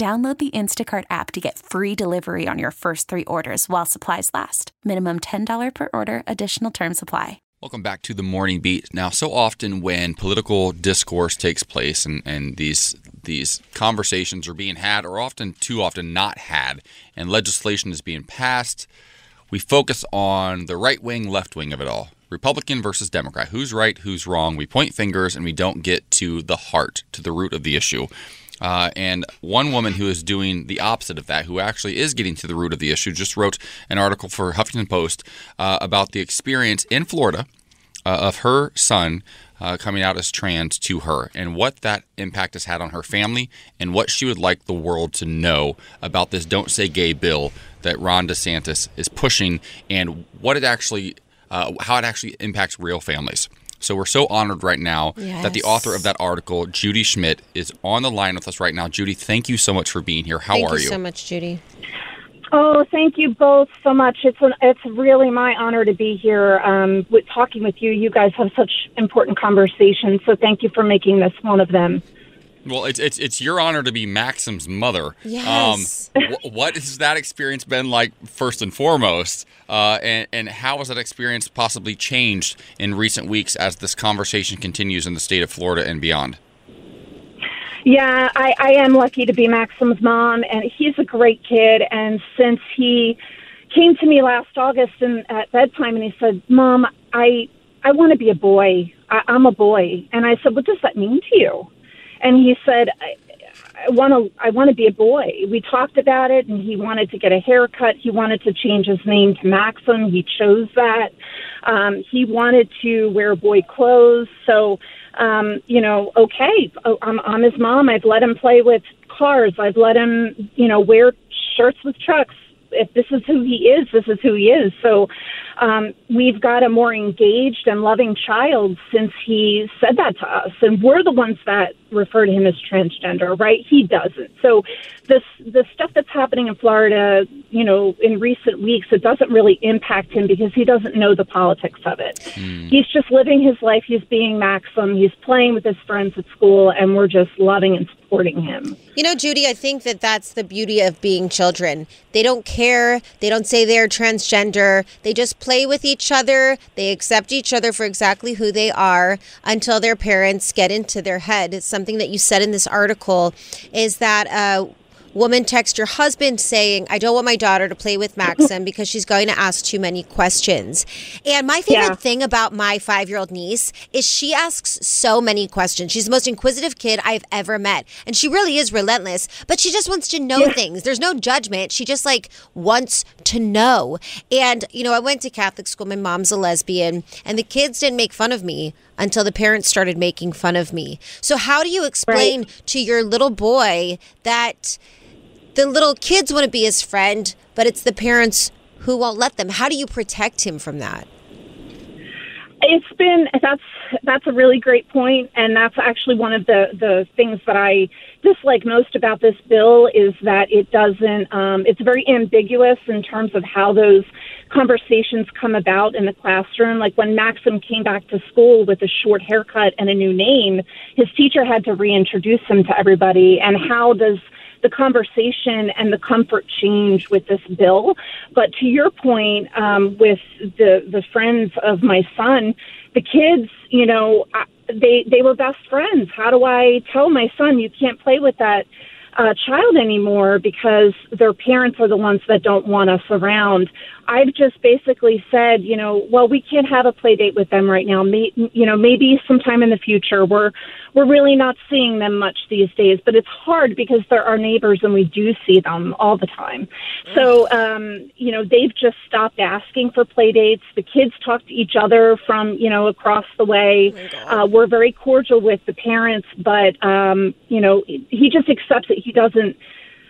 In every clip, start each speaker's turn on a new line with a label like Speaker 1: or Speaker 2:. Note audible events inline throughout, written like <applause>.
Speaker 1: Download the Instacart app to get free delivery on your first three orders while supplies last. Minimum $10 per order, additional term supply.
Speaker 2: Welcome back to the Morning Beat. Now, so often when political discourse takes place and, and these these conversations are being had, or often too often not had, and legislation is being passed, we focus on the right wing, left wing of it all. Republican versus Democrat. Who's right, who's wrong? We point fingers and we don't get to the heart, to the root of the issue. Uh, and one woman who is doing the opposite of that, who actually is getting to the root of the issue, just wrote an article for Huffington Post uh, about the experience in Florida uh, of her son uh, coming out as trans to her and what that impact has had on her family and what she would like the world to know about this Don't Say Gay bill that Ron DeSantis is pushing and what it actually, uh, how it actually impacts real families. So we're so honored right now
Speaker 3: yes.
Speaker 2: that the author of that article, Judy Schmidt, is on the line with us right now. Judy, thank you so much for being here. How
Speaker 3: thank
Speaker 2: are
Speaker 3: you?
Speaker 2: Thank you?
Speaker 3: so much, Judy.
Speaker 4: Oh, thank you both so much. It's an, it's really my honor to be here um, with talking with you. You guys have such important conversations, so thank you for making this one of them.
Speaker 2: Well, it's it's it's your honor to be Maxim's mother.
Speaker 3: Yes.
Speaker 2: Um, <laughs> wh- what has that experience been like, first and foremost, uh, and and how has that experience possibly changed in recent weeks as this conversation continues in the state of Florida and beyond?
Speaker 4: Yeah, I, I am lucky to be Maxim's mom, and he's a great kid. And since he came to me last August and at bedtime, and he said, "Mom, I I want to be a boy. I, I'm a boy," and I said, "What does that mean to you?" And he said, "I, I want to I want to be a boy." We talked about it, and he wanted to get a haircut. He wanted to change his name to Maxim. He chose that. Um, he wanted to wear boy clothes, so um, you know, okay, oh, I'm, I'm his mom. I've let him play with cars. I've let him, you know, wear shirts with trucks. If this is who he is, this is who he is. So um, we've got a more engaged and loving child since he said that to us. And we're the ones that refer to him as transgender, right? He doesn't. So this the stuff that's happening in Florida, you know, in recent weeks, it doesn't really impact him because he doesn't know the politics of it. Hmm. He's just living his life. He's being Maxim. He's playing with his friends at school, and we're just loving and supporting him.
Speaker 3: You know, Judy, I think that that's the beauty of being children. They don't care. They don't say they're transgender. They just play with each other. They accept each other for exactly who they are until their parents get into their head. It's something that you said in this article is that uh, woman text your husband saying, I don't want my daughter to play with Maxim because she's going to ask too many questions. And my favorite
Speaker 4: Yeah.
Speaker 3: thing about my five year old niece is she asks so many questions. She's the most inquisitive kid I've ever met. And she really is relentless, but she just wants to know things. There's no judgment. She just like wants to know. And, you know, I went to Catholic school. My mom's a lesbian, and the kids didn't make fun of me until the parents started making fun of me. So, how do you explain to your little boy that the little kids want to be his friend, but it's the parents who won't let them? How do you protect him from that?
Speaker 4: It's been that's that's a really great point, and that's actually one of the the things that I dislike most about this bill is that it doesn't. Um, it's very ambiguous in terms of how those conversations come about in the classroom. Like when Maxim came back to school with a short haircut and a new name, his teacher had to reintroduce him to everybody. And how does the conversation and the comfort change with this bill. But to your point, um, with the the friends of my son, the kids, you know, they they were best friends. How do I tell my son you can't play with that uh, child anymore because their parents are the ones that don't want us around. I've just basically said, you know, well, we can't have a play date with them right now. May, you know, maybe sometime in the future. We're we're really not seeing them much these days, but it's hard because they're our neighbors and we do see them all the time. So, um, you know, they've just stopped asking for play dates. The kids talk to each other from you know across the way. Uh, we're very cordial with the parents, but um, you know, he just accepts it. He doesn't.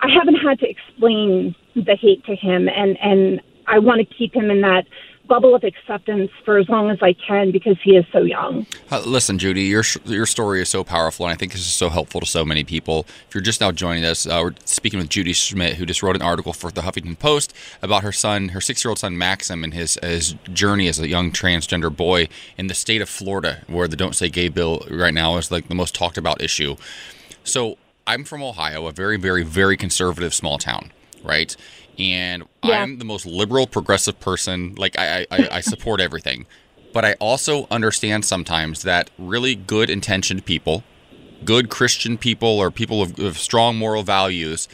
Speaker 4: I haven't had to explain the hate to him, and and I want to keep him in that bubble of acceptance for as long as I can because he is so young.
Speaker 2: Uh, listen, Judy, your your story is so powerful, and I think this is so helpful to so many people. If you're just now joining us, uh, we're speaking with Judy Schmidt, who just wrote an article for the Huffington Post about her son, her six-year-old son Maxim, and his his journey as a young transgender boy in the state of Florida, where the "Don't Say Gay" bill right now is like the most talked about issue. So, I'm from Ohio, a very, very, very conservative small town, right? and
Speaker 4: Yeah.
Speaker 2: I'm the most liberal, progressive person. Like I, I, I <laughs> support everything, but I also understand sometimes that really good intentioned people, good Christian people, or people of, of strong moral values,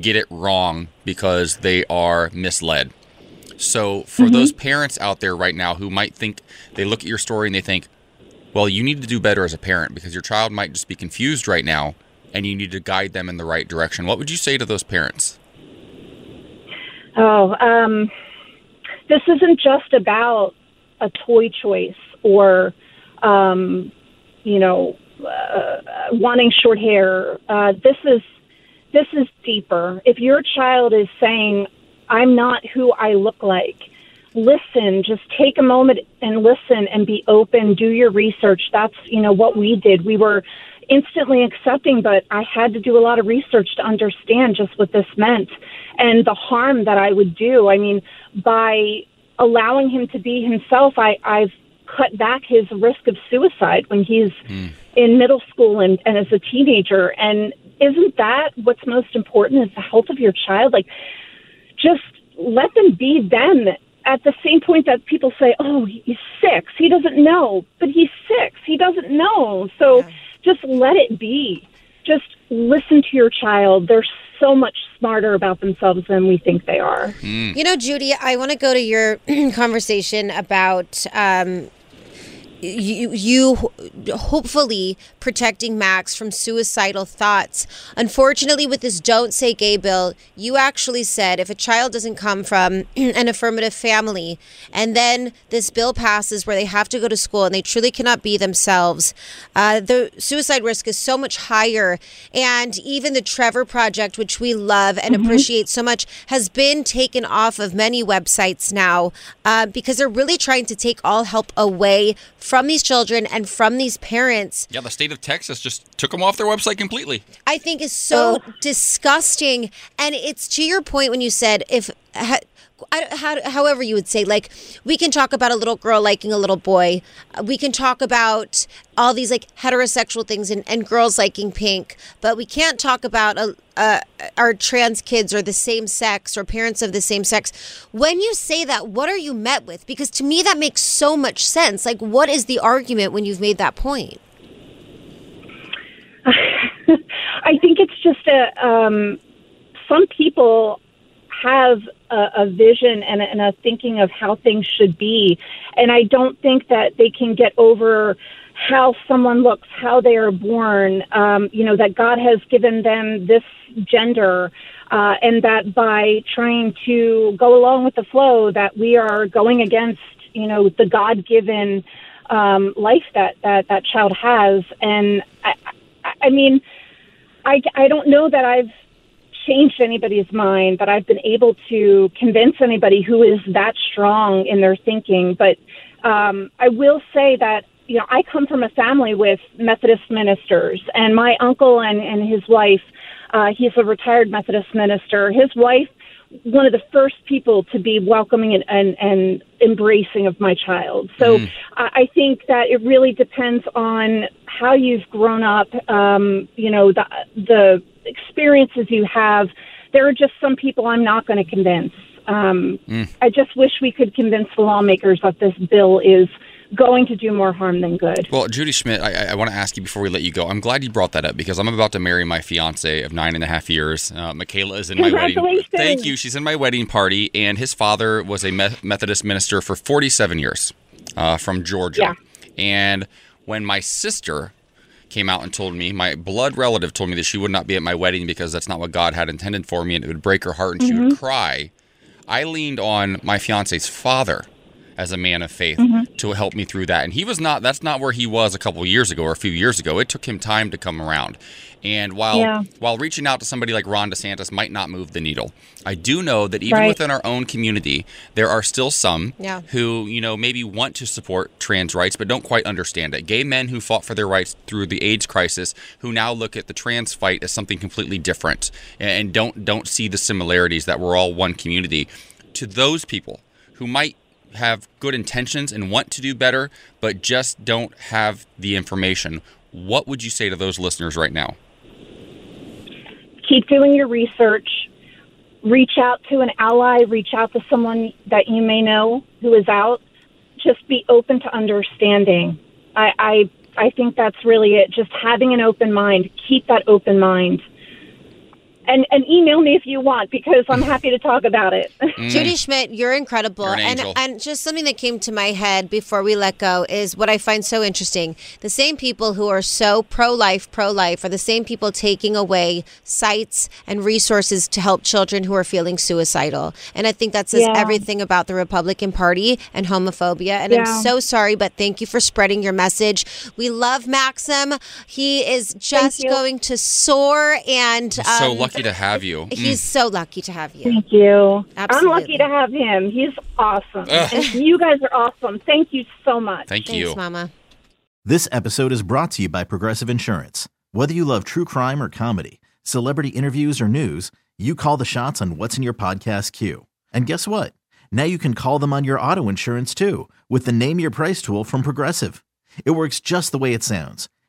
Speaker 2: get it wrong because they are misled. So for mm-hmm. those parents out there right now who might think they look at your story and they think, well, you need to do better as a parent because your child might just be confused right now, and you need to guide them in the right direction. What would you say to those parents?
Speaker 4: Oh, um, this isn't just about a toy choice or, um, you know, uh, wanting short hair. Uh, this is this is deeper. If your child is saying, "I'm not who I look like," listen. Just take a moment and listen and be open. Do your research. That's you know what we did. We were instantly accepting, but I had to do a lot of research to understand just what this meant and the harm that I would do. I mean, by allowing him to be himself, I, I've cut back his risk of suicide when he's hmm. in middle school and, and as a teenager. And isn't that what's most important is the health of your child? Like, just let them be them at the same point that people say, oh, he's six. He doesn't know. But he's six. He doesn't know. So just let it be. Just listen to your child. They're so much smarter about themselves than we think they are.
Speaker 3: You know, Judy, I want to go to your <clears throat> conversation about um, you, you hopefully protecting Max from suicidal thoughts. Unfortunately, with this Don't Say Gay bill, you actually said if a child doesn't come from <clears throat> an affirmative family and then this bill passes where they have to go to school and they truly cannot be themselves, uh, the suicide risk is so much higher. And even the Trevor Project, which we love and appreciate so much, has been taken off of many websites now uh, because they're really trying to take all help away from these children and from these parents.
Speaker 2: Yeah, the state of Texas just took them off their website completely.
Speaker 3: I think is so disgusting. And it's to your point when you said if. How, however you would say like we can talk about a little girl liking a little boy. Uh, we can talk about all these like heterosexual things and, and girls liking pink but we can't talk about uh, uh, our trans kids or the same sex or parents of the same sex. When you say that what are you met with? Because to me that makes so much sense. Like what is the argument when you've made that point? <laughs>
Speaker 4: I think it's just a um, some people have a, a vision and a, and a thinking of how things should be, and I don't think that they can get over how someone looks, how they are born. Um, you know that God has given them this gender, uh, and that by trying to go along with the flow, that we are going against you know the God given um, life that that that child has, and I, I, I mean. I, I don't know that I've changed anybody's mind, that I've been able to convince anybody who is that strong in their thinking. But um, I will say that, you know, I come from a family with Methodist ministers, and my uncle and, and his wife, uh, he's a retired Methodist minister. His wife, one of the first people to be welcoming and, and, and embracing of my child. So I I think that it really depends on how you've grown up, um, you know, the, the experiences you have. There are just some people I'm not going to convince. Um, I just wish we could convince the lawmakers that this bill is going to do more harm than good.
Speaker 2: Well, Judy Schmidt, I, I want to ask you before we let you go. I'm glad you brought that up because I'm about to marry my fiance of nine and a half years. Uh, Mikalah is in my wedding. Thank you. She's in my wedding party, and his father was a Methodist minister for 47 years uh, from Georgia.
Speaker 4: Yeah.
Speaker 2: And when my sister came out and told me, my blood relative told me that she would not be at my wedding because that's not what God had intended for me and it would break her heart and she
Speaker 4: Mm-hmm.
Speaker 2: would cry, I leaned on my fiance's father as a man of faith
Speaker 4: Mm-hmm.
Speaker 2: to help me through that. And he was not that's not where he was a couple years ago or a few years ago. It took him time to come around. And while
Speaker 4: Yeah.
Speaker 2: while reaching out to somebody like Ron DeSantis might not move the needle, I do know that even
Speaker 4: Right.
Speaker 2: within our own community, there are still some
Speaker 3: Yeah.
Speaker 2: who, you know, maybe want to support trans rights but don't quite understand it. Gay men who fought for their rights through the AIDS crisis who now look at the trans fight as something completely different and don't don't see the similarities that we're all one community. To those people who might have good intentions and want to do better but just don't have the information, what would you say to those listeners right now?
Speaker 4: Keep doing your research. Reach out to an ally. Reach out to someone that you may know who is out. Just be open to understanding. I, I I think that's really it. Just having an open mind. Keep that open mind. And and email me if you want because I'm happy to talk about it. <laughs>
Speaker 3: Judy Schmidt, you're incredible.
Speaker 2: You're an
Speaker 3: and
Speaker 2: angel.
Speaker 3: and just something that came to my head before we let go is what I find so interesting. The same people who are so pro life, pro life are the same people taking away sites and resources to help children who are feeling suicidal. And I think that says
Speaker 4: Yeah.
Speaker 3: everything about the Republican Party and homophobia. And I'm so sorry, but thank you for spreading your message. We love Maxim. He is just going to soar and
Speaker 2: so
Speaker 3: um,
Speaker 2: lucky to have you. Mm.
Speaker 3: He's so lucky to have you.
Speaker 4: Thank you.
Speaker 3: Absolutely.
Speaker 4: I'm lucky to have him. He's awesome. And you guys are awesome. Thank you so much.
Speaker 2: Thank
Speaker 3: Thanks,
Speaker 2: you.
Speaker 3: Mama.
Speaker 5: This episode is brought to you by Progressive Insurance. Whether you love true crime or comedy, celebrity interviews or news, you call the shots on what's in your podcast queue. And guess what? Now you can call them on your auto insurance too with the Name Your Price tool from Progressive. It works just the way it sounds.